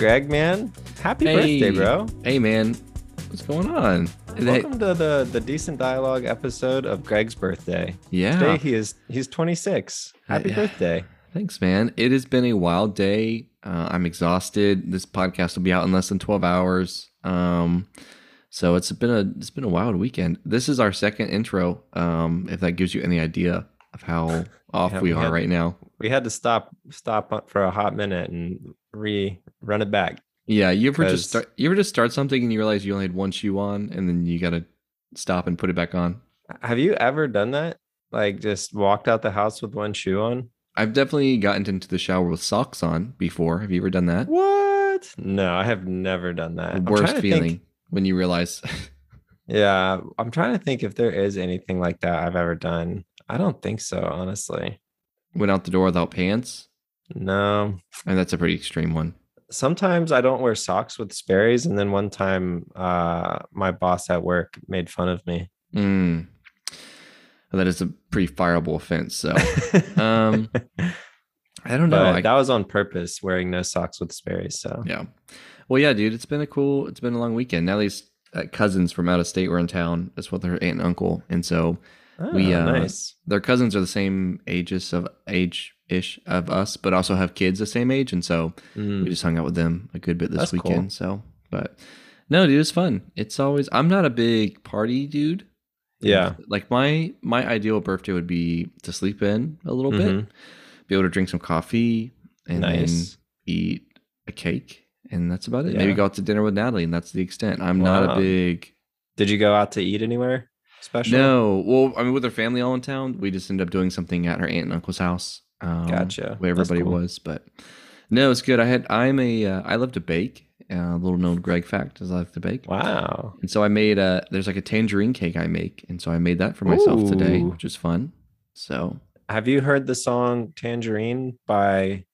Greg, man. Happy Hey. birthday, bro. Hey man, what's going on? Welcome to the the decent dialogue episode of Greg's birthday. yeah, Today he is he's 26. Happy birthday. thanks, man. It has been a wild day. Uh, I'm exhausted. This podcast will be out in less than 12 hours. Um, so it's been a it's been a wild weekend. This is our second intro. Um, if that gives you any idea of how off Yeah, we we are right now. We had to stop stop for a hot minute and re run it back. Yeah, you ever just start you ever just start something and you realize you only had one shoe on and then you gotta stop and put it back on? Have you ever done that? Like just walked out the house with one shoe on? I've definitely gotten into the shower with socks on before. Have you ever done that? What? No, I have never done that. The worst to think- feeling when you realize Yeah, I'm trying to think if there is anything like that I've ever done. I don't think so, honestly. went out the door without pants. No. And that's a pretty extreme one. Sometimes I don't wear socks with Sperry's, and then one time uh my boss at work made fun of me. Mm. Well, that is a pretty fireable offense. So um I don't know. I, that was on purpose, wearing no socks with Sperry's. So yeah. Well, yeah, dude, it's been a cool, it's been a long weekend. Nellie's uh, cousins from out of state were in town. That's with her aunt and uncle. And so we, Ah, uh, nice. their cousins are the same ages of age ish of us, but also have kids the same age. And so Mm. we just hung out with them a good bit this That's cool. weekend. So, but no, dude, it's fun. It's always, I'm not a big party dude. Yeah. Like my, my ideal birthday would be to sleep in a little bit, Mhm. be able to drink some coffee and Nice. then eat a cake. And that's about it. Maybe go out to dinner with Natalie, and that's the extent. I'm not a big Did you go out to eat anywhere special? no. Well, I mean, with her family all in town, we just ended up doing something at her aunt and uncle's house. Um, Gotcha. Where everybody cool. was, but no, it's good. I had. I'm a. Uh, I love to bake. Uh, little known Greg fact is I like to bake. Wow. And so I made a. There's like a tangerine cake I make, and so I made that for myself today, which is fun. So Have you heard the song Tangerine by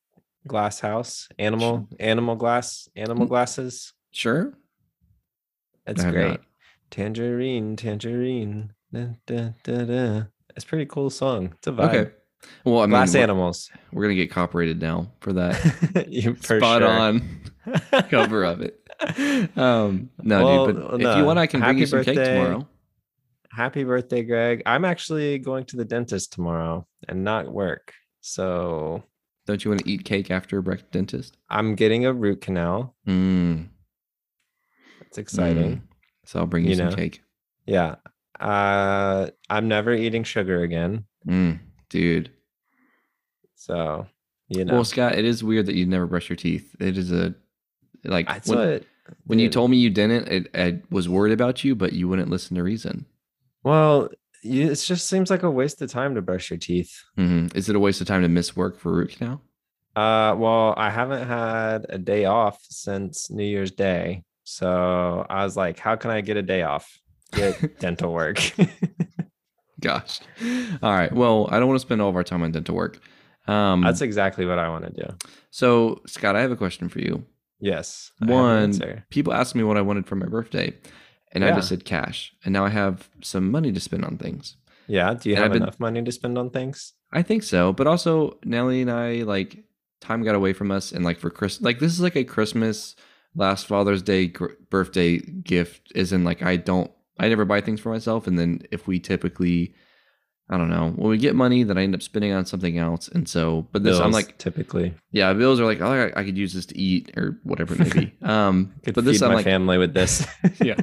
Glass House? Animal Animal Glass Animal Mm. Glasses? sure. that's great. not. Tangerine, tangerine. Da, da, da, da. It's a pretty cool song. It's a vibe. Okay. Well, I mean, Glass animals. we're gonna get copyrighted now for that you for spot sure. on cover of it. Um, no, Well, dude. But if you want, I can bring Happy you some cake tomorrow. Happy birthday, Greg. I'm actually going to the dentist tomorrow and not work. So Don't you want to eat cake after a breakfast dentist? I'm getting a root canal. Mm. It's exciting. Mm. So I'll bring you, You some know. cake. Yeah. Uh I'm never eating sugar again. Mm, dude. So you know Well, Scott, it is weird that you never brush your teeth. It is a like that's when, what when you told me you didn't, it, I was worried about you, but you wouldn't listen to reason. well, you, it just seems like a waste of time to brush your teeth. hmm Is it a waste of time to miss work for root canal? Uh, well, I haven't had a day off since New Year's Day. So I was like, how can I get a day off? Get dental work. Gosh. All right. Well, I don't want to spend all of our time on dental work. Um, That's exactly what I want to do. so, Scott, I have a question for you. Yes. I an One, answer. people asked me what I wanted for my birthday, and I just said cash. And now I have some money to spend on things. Yeah. Do you and have been- enough money to spend on things? I think so, but also Nellie and I like time got away from us, and like for Chris, like this is like a Christmas, last Father's Day, gr- birthday gift. Is in like I don't, I never buy things for myself, and then if we typically, I don't know, when we get money, then I end up spending on something else, and so, but this I'm like, typically yeah, bills are like, oh, I, I could use this to eat or whatever it may be. Um, could but feed this I'm my like, family with this. yeah.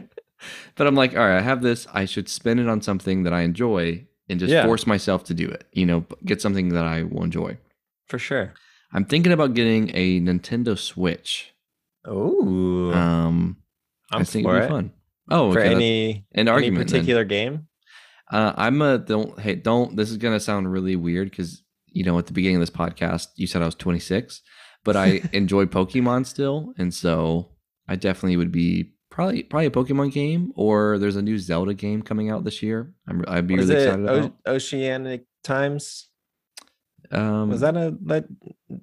But I'm like, all right, I have this. I should spend it on something that I enjoy and just Yeah. force myself to do it. You know, get something that I will enjoy. For sure. I'm thinking about getting a Nintendo Switch. Oh, Um, I'm I think for it'd it. fun. Oh, For okay, any an any argument. then. particular game? Uh, I'm a don't hey don't. This is gonna sound really weird because you know at the beginning of this podcast you said I was 26, but I enjoy Pokemon still, and so I definitely would be probably probably a Pokemon game or there's a new Zelda game coming out this year. I'm I'd be Was really it excited O- about. Oceanic Times? Um, Was that a like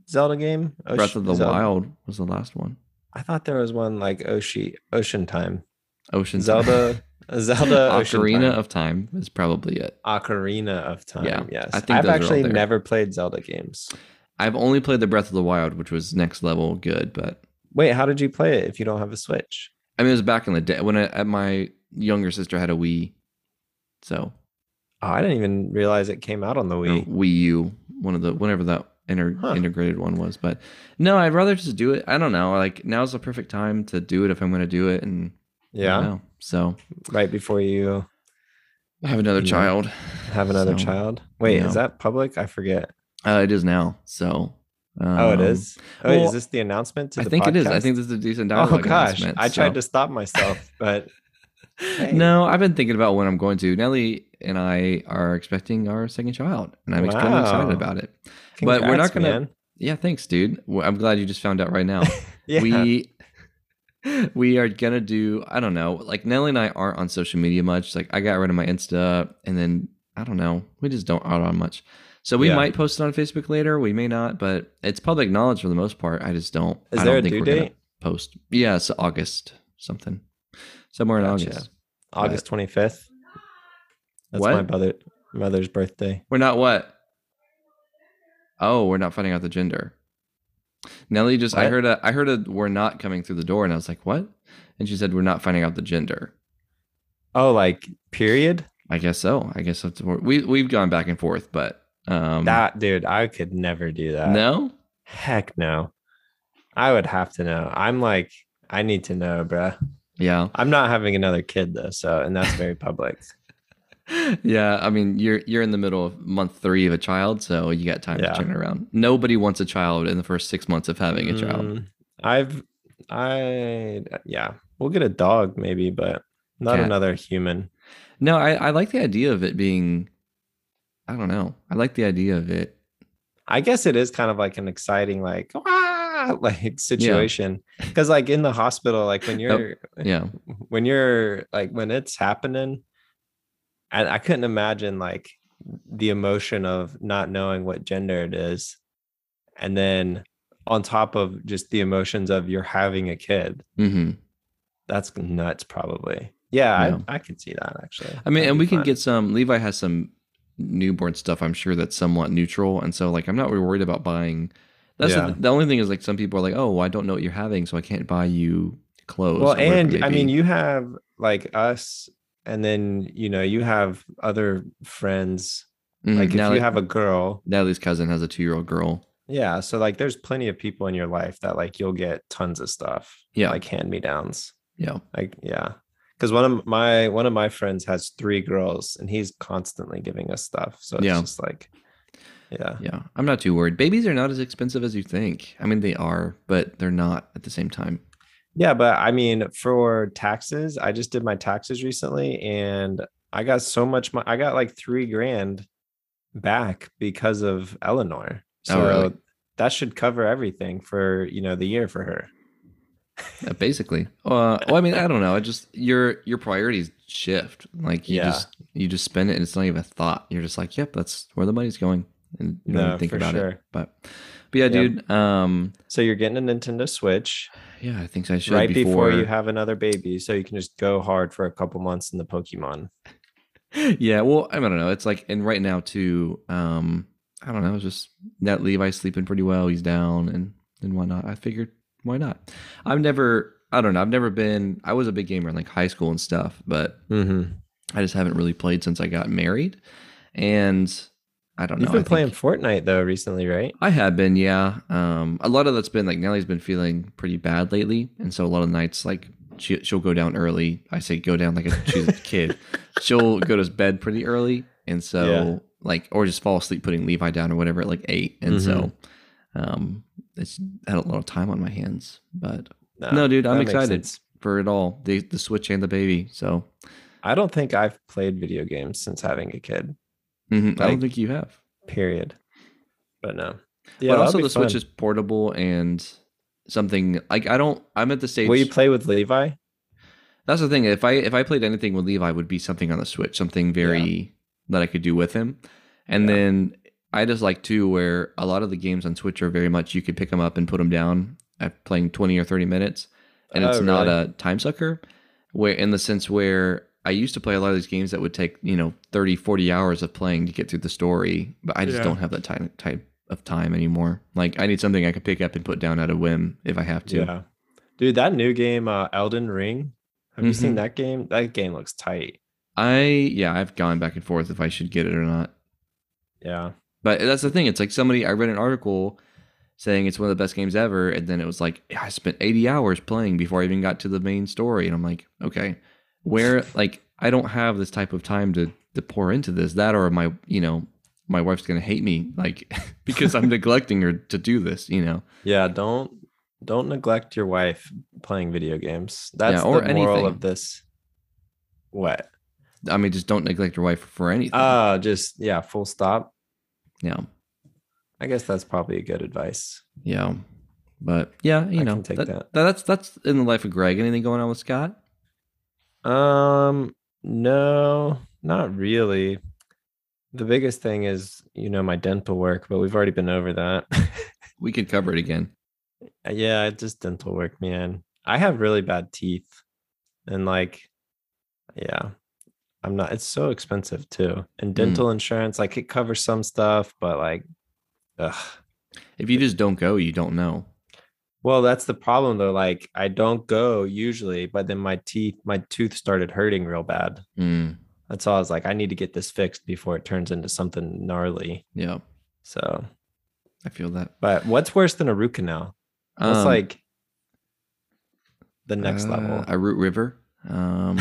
Zelda game? Breath of the Zelda- Wild was the last one. I thought there was one like Ocean Ocean Time. Ocean Zelda Zelda Ocean Ocarina Time. of Time is probably it. Ocarina of Time. Yeah, yes. I think I've those are all actually never played Zelda games. I've only played the Breath of the Wild, which was next level good, but Wait, how did you play it if you don't have a Switch? I mean, it was back in the day when I, my younger sister had a Wii. So Oh, I didn't even realize it came out on the Wii. Wii U, one of the whenever that inter, Huh. integrated one was. But no, I'd rather just do it. I don't know. Like now's the perfect time to do it if I'm going to do it, and Yeah, know. So right before you have another child. have another So, child. Wait, yeah. is that public? I forget. Uh, it is now. So. oh, it um, is. Oh, well, is this the announcement to I the think it is. I think this is a decent Oh gosh, I tried so- to stop myself, but Hey. No, I've been thinking about when I'm going to. Nelly and I are expecting our second child, and I'm extremely excited about it. But we're not gonna- man. Yeah, thanks, dude. I'm glad you just found out right now. Yeah. We we are gonna do. I don't know. Like Nelly and I aren't on social media much. Like I got rid of my Insta, and then I don't know. We just don't aren't on much. So we Yeah. might post it on Facebook later. We may not, but it's public knowledge for the most part. I just don't. Is I there don't a think due date? Post. Yeah, it's August something. Somewhere in Gotcha. August. August twenty fifth. That's What? my mother mother's birthday. We're not what? Oh, we're not finding out the gender. Nelly just I heard a I heard a we're not coming through the door and I was like, "What?" And she said we're not finding out the gender. Oh, like period. I guess so. I guess that's we we've gone back and forth, but um that dude, I could never do that. No? Heck no. I would have to know. I'm like, I need to know, bruh. Yeah. I'm not having another kid though, so and that's very public. Yeah, I mean, you're you're in the middle of month 3 of a child, so you got time Yeah. to turn around. Nobody wants a child in the first 6 months of having a child. Mm, I've I yeah, we'll get a dog maybe, but not Cat. another human. No, I I like the idea of it being I don't know. I like the idea of it. I guess it is kind of like an exciting, like ah, like situation. Because like in the hospital, like when you're Yeah. when you're like when it's happening, and I couldn't imagine like the emotion of not knowing what gender it is, and then on top of just the emotions of you're having a kid. Mhm. That's nuts, probably. Yeah, Yeah. I, I could see that actually. I mean, That'd and we can get some. Levi has some newborn stuff. I'm sure that's somewhat neutral, and so like I'm not really worried about buying. That's Yeah. the, the only thing is like some people are like, oh, well, I don't know what you're having, so I can't buy you clothes. well or whatever it and i mean you have like us and then you know you have other friends Mhm. like if Natalie- you have a girl Natalie's cousin has a two year old girl. yeah so like there's plenty of people in your life that like you'll get tons of stuff Yeah. like hand me downs Yeah, like yeah because one of my one of my friends has three girls and he's constantly giving us stuff so it's Yeah. just like yeah yeah. I'm not too worried. Babies are not as expensive as you think. I mean, they are, but they're not at the same time. Yeah, but I mean, for taxes, I just did my taxes recently and I got so much money. I got like three grand back because of Eleanor. Oh, So really? that should cover everything for, you know, the year for her. Uh, basically. Uh, well, I mean, I don't know. I just your your priorities shift. Like you Yeah. just you just spend it, and it's not even a thought. You're just like, yep, that's where the money's going, and you don't No, think about it. But but yeah, Yep. dude. Um, So you're getting a Nintendo Switch yeah, I think I should right before, before you have another baby. So you can just go hard for a couple months in the Pokemon. yeah, well, I don't know. It's like, and right now too. Um, I don't know. It's just that Levi's sleeping pretty well. He's down, and and why not? I figured why not. I've never. I don't know. I've never been. I was a big gamer in like high school and stuff, but Mm-hmm. I just haven't really played since I got married, and I don't know. You've been playing Fortnite though recently, right? I have been, yeah. Um, a lot of that's been like Nelly's been feeling pretty bad lately, and so a lot of nights like she she'll go down early. I say go down like a, she's a kid. She'll go to bed pretty early, and so Yeah. like or just fall asleep putting Levi down or whatever at like eight, and so um, it's had a lot of time on my hands. But no, dude, I'm excited for it all the the Switch and the baby. So I don't think I've played video games since having a kid. Mhm, I don't Like- think you have. period. But no. but also be the Switch is portable and something like I don't. I'm at the stage. Will you play with Levi? That's the thing. If I if I played anything with Levi, it would be something on the Switch, something very that I could do with him. And Yeah. then I just like too where a lot of the games on Switch are very much you could pick them up and put them down at playing twenty or thirty minutes, and it's Oh, not really? a time sucker. Where in the sense where I used to play a lot of these games that would take you know 30, 40 hours of playing to get through the story, but I just Yeah. don't have that time type of time anymore. Like I need something I can pick up and put down at a whim if I have to. Yeah. Dude, that new game, uh, Elden Ring. Have you seen Mhm. that game? That game looks tight. I yeah, I've gone back and forth if I should get it or not. Yeah. But that's the thing. It's like somebody I read an article saying it's one of the best games ever, and then it was like I spent 80 hours playing before I even got to the main story, and I'm like, okay, where like I don't have this type of time to to pour into this. That or my you know my wife's gonna hate me like because I'm neglecting her to do this. You know. Yeah. Don't don't neglect your wife playing video games. That's or the moral anything. of this. What? I mean, just don't neglect your wife for anything. Uh just yeah, full stop. yeah, I guess that's probably a good advice. yeah. But yeah, you I know, that- that. that's that's in the life of Greg. Anything going on with Scott? Um, no, not really. The biggest thing is, you know, my dental work, but we've already been over that. We could cover it again. yeah, just dental work, man. I have really bad teeth. And like, yeah, I'm not, it's so expensive too. And dental insurance, like it covers some stuff, but like, ugh. If you just don't go, you don't know. Well, that's the problem though. Like, I don't go usually, but then my teeth, my tooth started hurting real bad. Mm, That's all I was like, I need to get this fixed before it turns into something gnarly. yeah, So, I feel that. but what's worse than a root canal? What's Um, like the next uh, level? A root river. Um,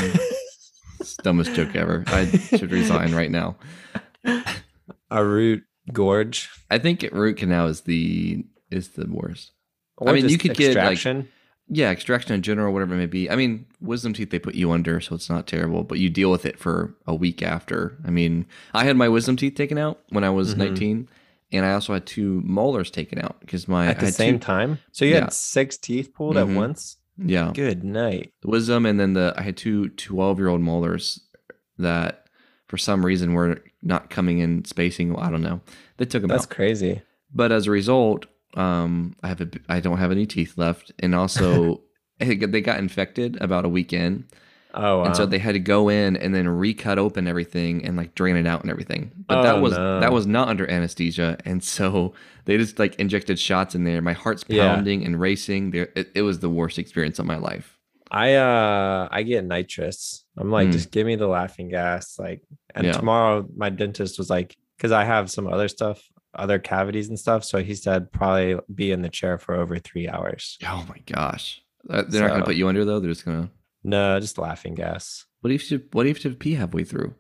dumbest joke ever. I should resign right now. a root gorge. I think root canal is the is the worst. Or mean, you could get, like- Yeah, extraction in general, whatever it may be. I mean, wisdom teeth they put you under, so it's not terrible, but you deal with it for a week after. I mean, I had my wisdom teeth taken out when I was Mhm. 19, and I also had two molars taken out because my at I the same two- time. So you Yeah. had six teeth pulled Mhm. at once. Yeah, Good night. the wisdom, and then the I had two 12 year old molars that for some reason were not coming in spacing. I don't know. They took them That's out, crazy. but as a result, um, I have a I don't have any teeth left, and also they got infected about a week in. Oh, wow. and so they had to go in and then recut open everything and like drain it out and everything. But that Oh, was no. that was not under anesthesia, and so they just like injected shots in there. My heart's Yeah. pounding and racing. There, it, it was the worst experience of my life. I uh I get nitrous. I'm like, Mm. just give me the laughing gas. Like, and Yeah. tomorrow my dentist was like, because I have some other stuff, other cavities and stuff. So he said probably be in the chair for over three hours. Oh my gosh, Uh, they're not going to put you under though. They're just gonna. No, just laughing gas. What if you what if you have to pee halfway through?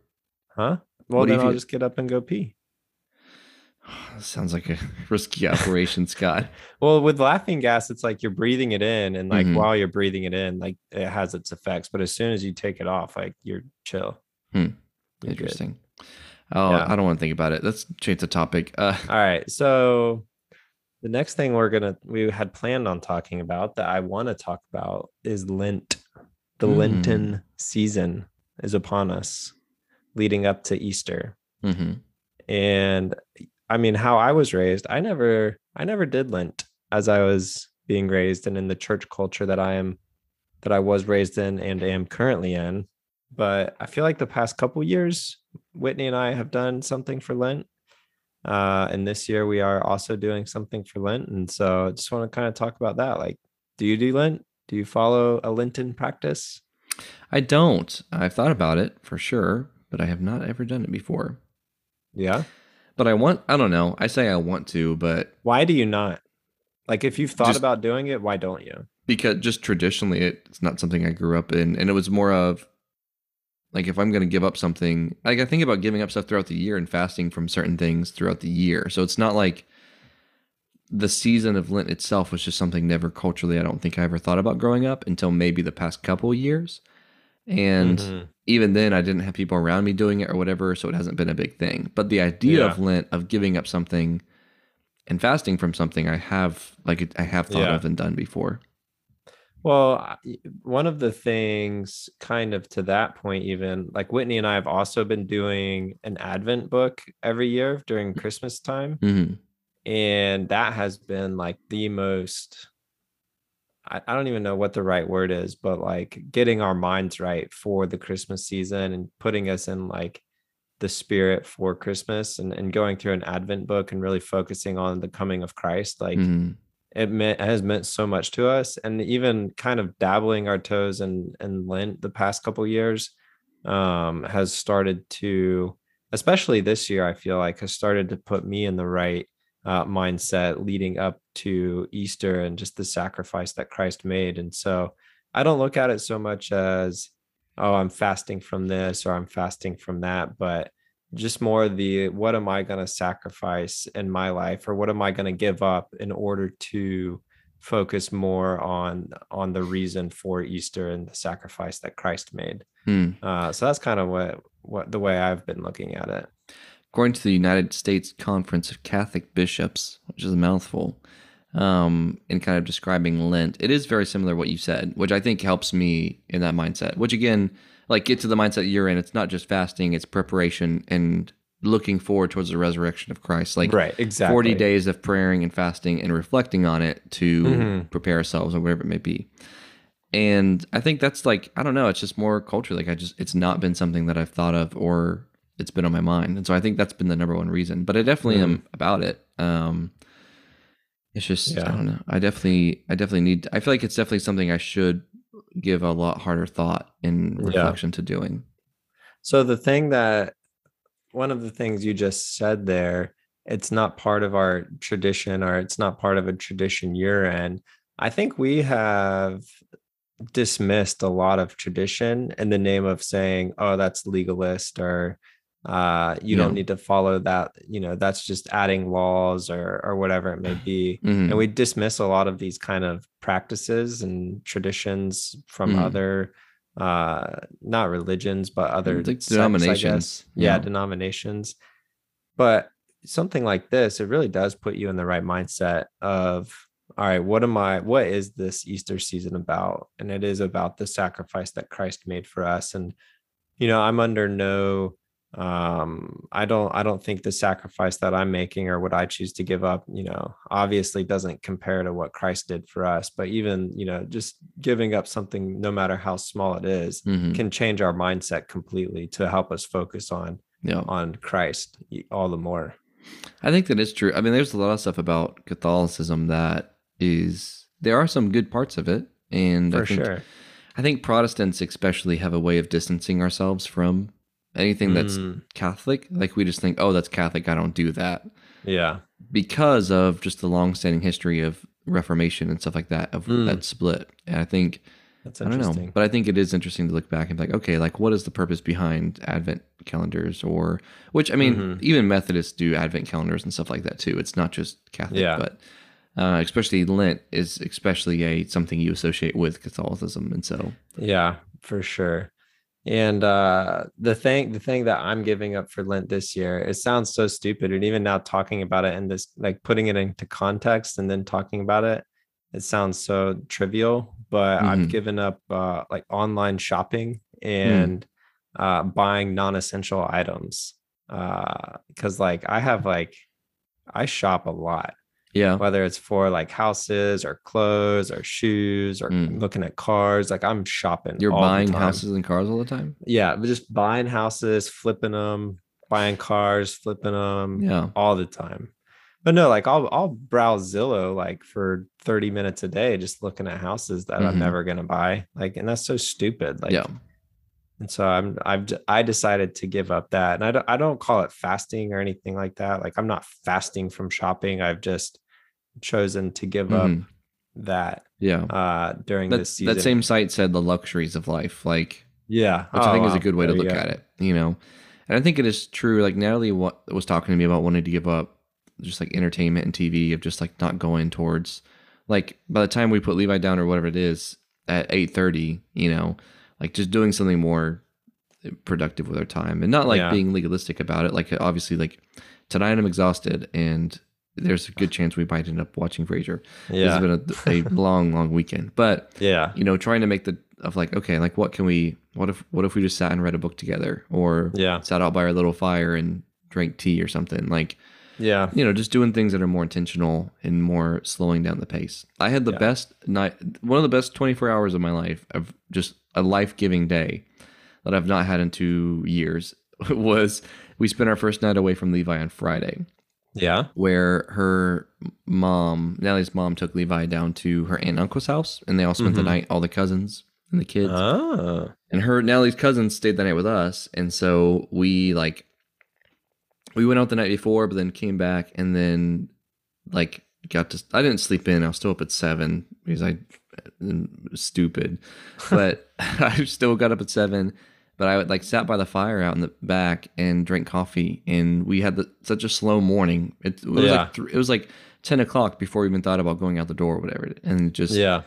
Huh? Well, What then I'll you- just get up and go pee. Sounds like a risky operation, Scott. Well, with laughing gas, it's like you're breathing it in, and like Mhm. while you're breathing it in, like it has its effects. But as soon as you take it off, like you're chill. Hmm. You're good. Oh, Yeah. I don't want to think about it. Let's change the topic. Uh, All right. So the next thing we're gonna we had planned on talking about that I want to talk about is Lent. The Mm. Lenten season is upon us, leading up to Easter. mhm. And I mean, how I was raised, I never I never did Lent as I was being raised and in the church culture that I am that I was raised in and am currently in. But I feel like the past couple years, Whitney and I have done something for Lent. Uh, and this year we are also doing something for Lent. And so I just want to kind of talk about that. Like, do you do Lent? Do you follow a Lenten practice? I don't. I've thought about it for sure, but I have not ever done it before. Yeah. But I want, I don't know. I say I want to, but Why do you not? Like, if you've thought Just- about doing it, why don't you? because just traditionally it's not something I grew up in. And it was more of like if I'm going to give up something, like I think about giving up stuff throughout the year and fasting from certain things throughout the year. So it's not like the season of Lent itself was just something never culturally I don't think I ever thought about growing up until maybe the past couple years. And Mhm. even then I didn't have people around me doing it or whatever, so it hasn't been a big thing. But the idea of Lent of giving up something and fasting from something I have like I have thought Yeah. of and done before. Well, one of the things, kind of to that point, even like Whitney and I have also been doing an Advent book every year during Christmas time. hmm And that has been like the most, I, I don't even know what the right word is, but like getting our minds right for the Christmas season and putting us in like the spirit for Christmas and, and going through an Advent book and really focusing on the coming of Christ. Like, hmm it meant has meant so much to us and even kind of dabbling our toes in in lent the past couple years um has started to especially this year i feel like has started to put me in the right uh, mindset leading up to easter and just the sacrifice that christ made and so i don't look at it so much as oh i'm fasting from this or i'm fasting from that but just more the what am I going to sacrifice in my life or what am I going to give up in order to focus more on on the reason for Easter and the sacrifice that Christ made. Hmm. Uh, so that's kind of what what the way I've been looking at it. According to the United States Conference of Catholic Bishops, which is a mouthful, um, in kind of describing Lent, it is very similar to what you said, which I think helps me in that mindset. Which again, like get to the mindset you're in. It's not just fasting; it's preparation and looking forward towards the resurrection of Christ. Like right, exactly. Forty days of praying and fasting and reflecting on it to mm-hmm. prepare ourselves or whatever it may be. And I think that's like I don't know. It's just more culture. Like I just it's not been something that I've thought of or it's been on my mind, and so I think that's been the number one reason. But I definitely mm-hmm. am about it. Um, it's just yeah. I don't know. I definitely I definitely need. I feel like it's definitely something I should give a lot harder thought in reflection yeah. to doing. So the thing that one of the things you just said there, it's not part of our tradition or it's not part of a tradition you're in. I think we have dismissed a lot of tradition in the name of saying, oh, that's legalist or uh you yeah. don't need to follow that you know that's just adding laws or or whatever it may be mm-hmm. and we dismiss a lot of these kind of practices and traditions from mm-hmm. other uh not religions but other like denominations yeah. yeah denominations but something like this it really does put you in the right mindset of all right what am i what is this easter season about and it is about the sacrifice that christ made for us and you know i'm under no um i don't i don't think the sacrifice that i'm making or what i choose to give up you know obviously doesn't compare to what christ did for us but even you know just giving up something no matter how small it is, mm-hmm. can change our mindset completely to help us focus on yeah. on christ all the more i think that is true i mean there's a lot of stuff about catholicism that is there are some good parts of it and for I think, sure i think protestants especially have a way of distancing ourselves from anything that's mm. Catholic, like we just think, oh, that's Catholic. I don't do that. Yeah. Because of just the long-standing history of Reformation and stuff like that of mm. that split. And I think that's I don't know, but I think it is interesting to look back and be like, okay, like what is the purpose behind Advent calendars, or which I mean, mm-hmm. even Methodists do Advent calendars and stuff like that too. It's not just Catholic, yeah. but uh, especially Lent is especially a something you associate with Catholicism, and so yeah, for sure. And uh, the thing, the thing that I'm giving up for Lent this year, it sounds so stupid. And even now talking about it and this, like putting it into context and then talking about it, it sounds so trivial. But mm-hmm. I've given up uh, like online shopping hmm. and mm. uh, buying non-essential items because uh, like I have like I shop a lot yeah. Whether it's for like houses or clothes or shoes or mm. looking at cars. Like I'm shopping. You're buying houses and cars all the time? Yeah. Just buying houses, flipping them, buying cars, flipping them. Yeah. All the time. But no, like I'll I'll browse Zillow like for 30 minutes a day just looking at houses that mm-hmm. I'm never gonna buy. Like, and that's so stupid. Like yeah. And so I'm I've I decided to give up that. And I don't I don't call it fasting or anything like that. Like I'm not fasting from shopping. I've just chosen to give mm-hmm. up that yeah uh during that, this season. That same site said the luxuries of life. Like yeah. Which oh, I think wow. is a good way there to look at it, you know. And I think it is true. Like Natalie what was talking to me about wanting to give up just like entertainment and TV of just like not going towards like by the time we put Levi down or whatever it is at eight thirty, you know, like just doing something more productive with our time and not like yeah. being legalistic about it. Like obviously, like tonight I'm exhausted and there's a good chance we might end up watching Frasier. Yeah. It's been a, a long, long weekend, but yeah, you know, trying to make the of like, okay, like what can we, what if, what if we just sat and read a book together or yeah, sat out by our little fire and drank tea or something like, yeah, you know, just doing things that are more intentional and more slowing down the pace. I had the yeah. best night, one of the best 24 hours of my life of just a life giving day that I've not had in two years was we spent our first night away from Levi on Friday. Yeah. where her mom, Nellie's mom, took Levi down to her aunt and uncle's house, and they all spent the Mhm. night, all the cousins and the kids. Oh. and her Nellie's cousins stayed the night with us, and so we like we went out the night before, but then came back, and then like got to. I didn't sleep in. I was still up at seven because I mm, stupid, but I still got up at seven. But I would like sat by the fire out in the back and drank coffee, and we had the, such a slow morning. It, it was Yeah. like th- it was like ten o'clock before we even thought about going out the door or whatever, and just Yeah.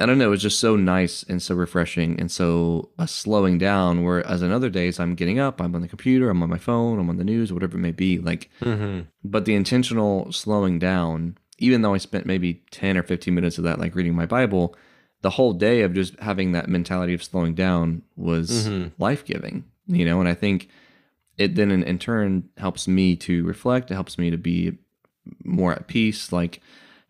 I don't know. It was just so nice and so refreshing and so uh, slowing down. Whereas in other days, I'm getting up, I'm on the computer, I'm on my phone, I'm on the news, whatever it may be. Like, hmm but the intentional slowing down, even though I spent maybe 10 or 15 minutes of that, like reading my Bible, the whole day of just having that mentality of slowing down was Mhm. life giving, you know? And I think it then in, in turn helps me to reflect. It helps me to be more at peace. Like,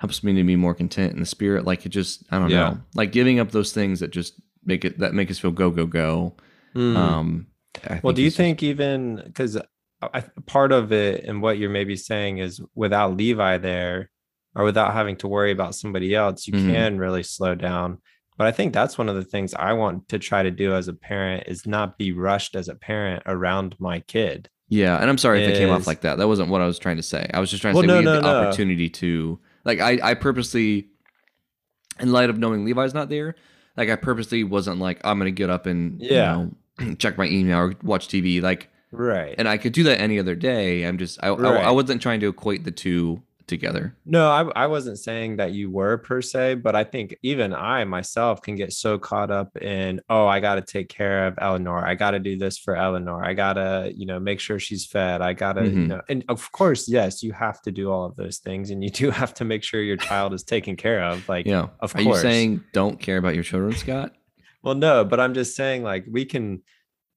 helps me to be more content in the spirit. Like, it just, I don't Yeah. know, like giving up those things that just make it, that make us feel go, go, go. Um, Mm-hmm. well, do you it's just- think even because I, part of it and what you're maybe saying is without Levi there or without having to worry about somebody else, you Mhm. can really slow down. But I think that's one of the things I want to try to do as a parent is not be rushed as a parent around my kid. Yeah, and I'm sorry if it came off like that. That wasn't what I was trying to say. I was just trying to Well, say no, we no, had the no. opportunity to like I I purposely in light of knowing Levi's not there, like I purposely wasn't like I'm gonna get up and Yeah. you know, check my email or watch TV like Right. and I could do that any other day. I'm just I I, I wasn't trying to equate the two together. No, I, I wasn't saying that you were per se, but I think even I myself can get so caught up in, oh, I got to take care of Eleanor. I got to do this for Eleanor. I got to, you know, make sure she's fed. I got to, you Mhm. know, and of course, yes, you have to do all of those things and you do have to make sure your child is taken care of. Like, Yeah. of course. Are course. you saying don't care about your children, Scott? Well, no, but I'm just saying, like, we can,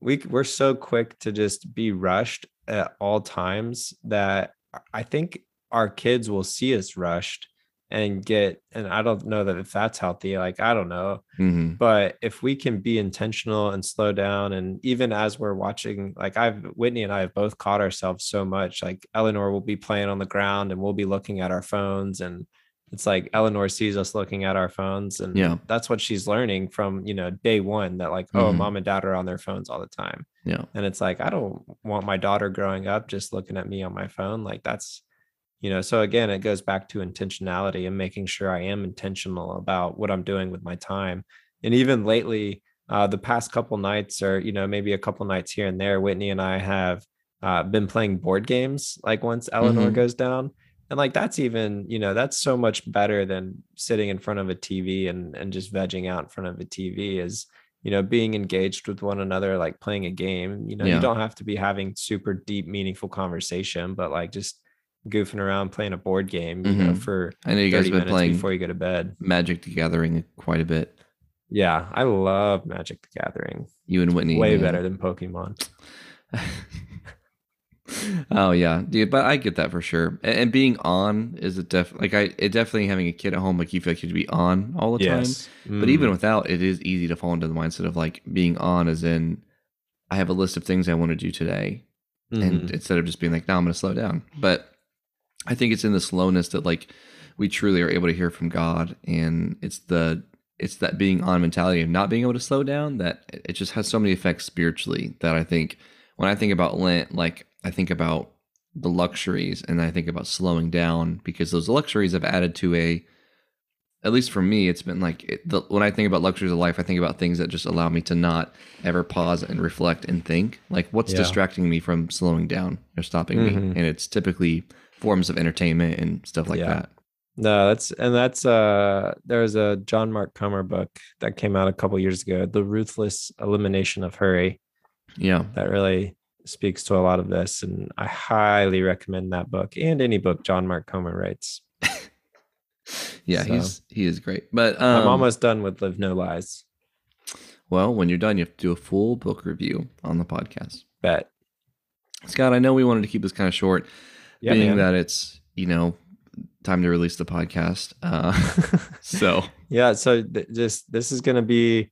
we we're so quick to just be rushed at all times that I think our kids will see us rushed and get, and I don't know that if that's healthy. Like, I don't know, hmm but if we can be intentional and slow down, and even as we're watching, like I've Whitney and I have both caught ourselves so much. Like Eleanor will be playing on the ground, and we'll be looking at our phones, and it's like Eleanor sees us looking at our phones, and Yeah. that's what she's learning from you know day one. That like, oh, Mhm. mom and dad are on their phones all the time, Yeah. and it's like I don't want my daughter growing up just looking at me on my phone. Like that's you know so again it goes back to intentionality and making sure i am intentional about what i'm doing with my time and even lately uh, the past couple nights or you know maybe a couple nights here and there whitney and i have uh, been playing board games like once eleanor Mhm. goes down and like that's even you know that's so much better than sitting in front of a tv and and just vegging out in front of a tv is you know being engaged with one another like playing a game you know Yeah. you don't have to be having super deep meaningful conversation but like just goofing around playing a board game you know Mhm. for I know you guys 30 have been playing before you go to bed Magic the Gathering quite a bit. yeah i love magic the gathering You and Whitney. way man. better than pokemon oh yeah, dude. But I get that for sure. And, and being on is a def like I it definitely having a kid at home like you feel like you have to be on all the time. But even Mm. without, it is easy to fall into the mindset of like being on, as in I have a list of things I want to do today, and Mhm. instead of just being like, no, I'm going to slow down. But I think it's in the slowness that like we truly are able to hear from God, and it's the it's that being on mentality of not being able to slow down that it just has so many effects spiritually that I think when I think about Lent, like I think about the luxuries and I think about slowing down because those luxuries have added to a at least for me it's been like it, the, when I think about luxuries of life I think about things that just allow me to not ever pause and reflect and think like what's Yeah. distracting me from slowing down or stopping me Mhm. and it's typically forms of entertainment and stuff like Yeah. that No, that's and that's uh there's a John Mark Comer book that came out a couple years ago, The Ruthless Elimination of Hurry, yeah that really speaks to a lot of this. And I highly recommend that book and any book John Mark Comer writes. yeah So- he's he is great but um, I'm almost done with Live No Lies. well when you're done you have to do a full book review on the podcast Bet. Scott I know we wanted to keep this kind of short Yeah, being man. that it's you know time to release the podcast uh so yeah, so th- just this is gonna be,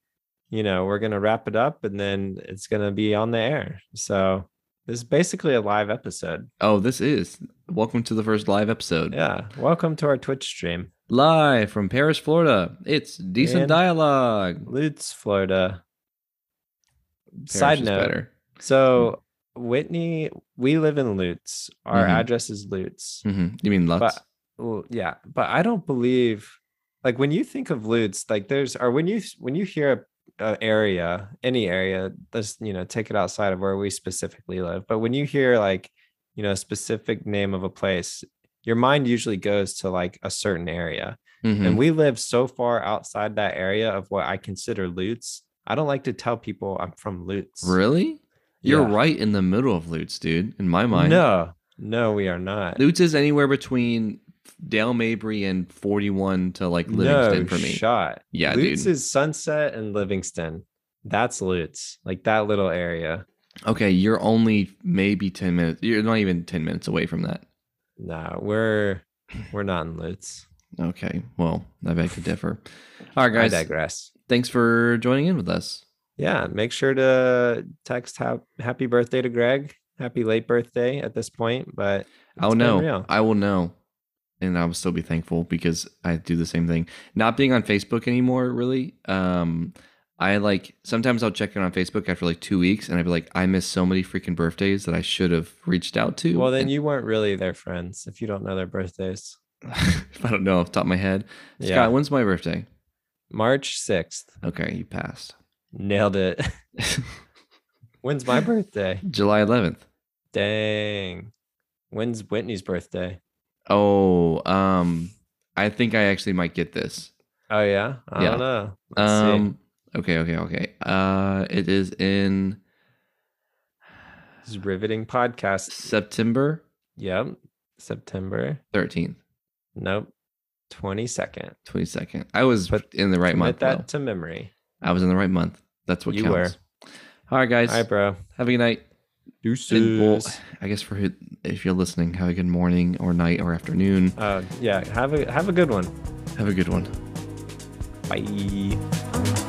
you know, we're gonna wrap it up and then it's gonna be on the air. So This is basically a live episode. Oh, this is. Welcome to the first live episode. Yeah. Welcome to our Twitch stream. Live from Paris, Florida. It's decent And- dialogue. Lutz, Florida. Paris Side note. better. So Whitney, we live in Lutz. Our Mhm. address is Lutz. hmm You mean Lutz? But well, yeah, but I don't believe like when you think of Lutz, like there's or when you when you hear a, a area, any area, let's you know take it outside of where we specifically live. But when you hear like you know a specific name of a place, your mind usually goes to like a certain area. Mhm. And we live so far outside that area of what I consider Lutz. I don't like to tell people I'm from Lutz. really? You're Yeah. right in the middle of Lutz, dude. In my mind. No, no, we are not. Lutz is anywhere between Dale Mabry and 41 to like no Livingston for me. shot. Yeah, Lutz dude. is Sunset and Livingston. That's Lutz, like that little area. Okay, you're only maybe 10 minutes. You're not even 10 minutes away from that. No, we're we're not in Lutz. Okay, well, I beg to differ. All right, guys. I digress. Thanks for joining in with us. Yeah, make sure to text ha- happy birthday to Greg. Happy late birthday at this point, but I'll know. real. I will know. And I will still be thankful because I do the same thing. Not being on Facebook anymore, really. Um, I like sometimes I'll check in on Facebook after like two weeks and I'd be like, I miss so many freaking birthdays that I should have reached out to. Well, then And- you weren't really their friends if you don't know their birthdays. if I don't know off the top of my head. Yeah. Scott, when's my birthday? March 6th. Okay, you passed. Nailed it. When's my birthday? July 11th. Dang. When's Whitney's birthday? Oh, um, I think I actually might get this. Oh yeah? I Yeah. don't know. Let's see. Um, okay, okay, okay. Uh, it is in This is riveting podcast. September Yep. September. 13th, Nope. 22nd. 22nd. I was Put- in the right month. that though. to memory. I was in the right month. That's what You counts. All right, guys. All right, bro. Have a good night. Deuces. Well, I guess for if you're listening, have a good morning or night or afternoon. Uh, yeah. Have a have a good one. Have a good one. Bye.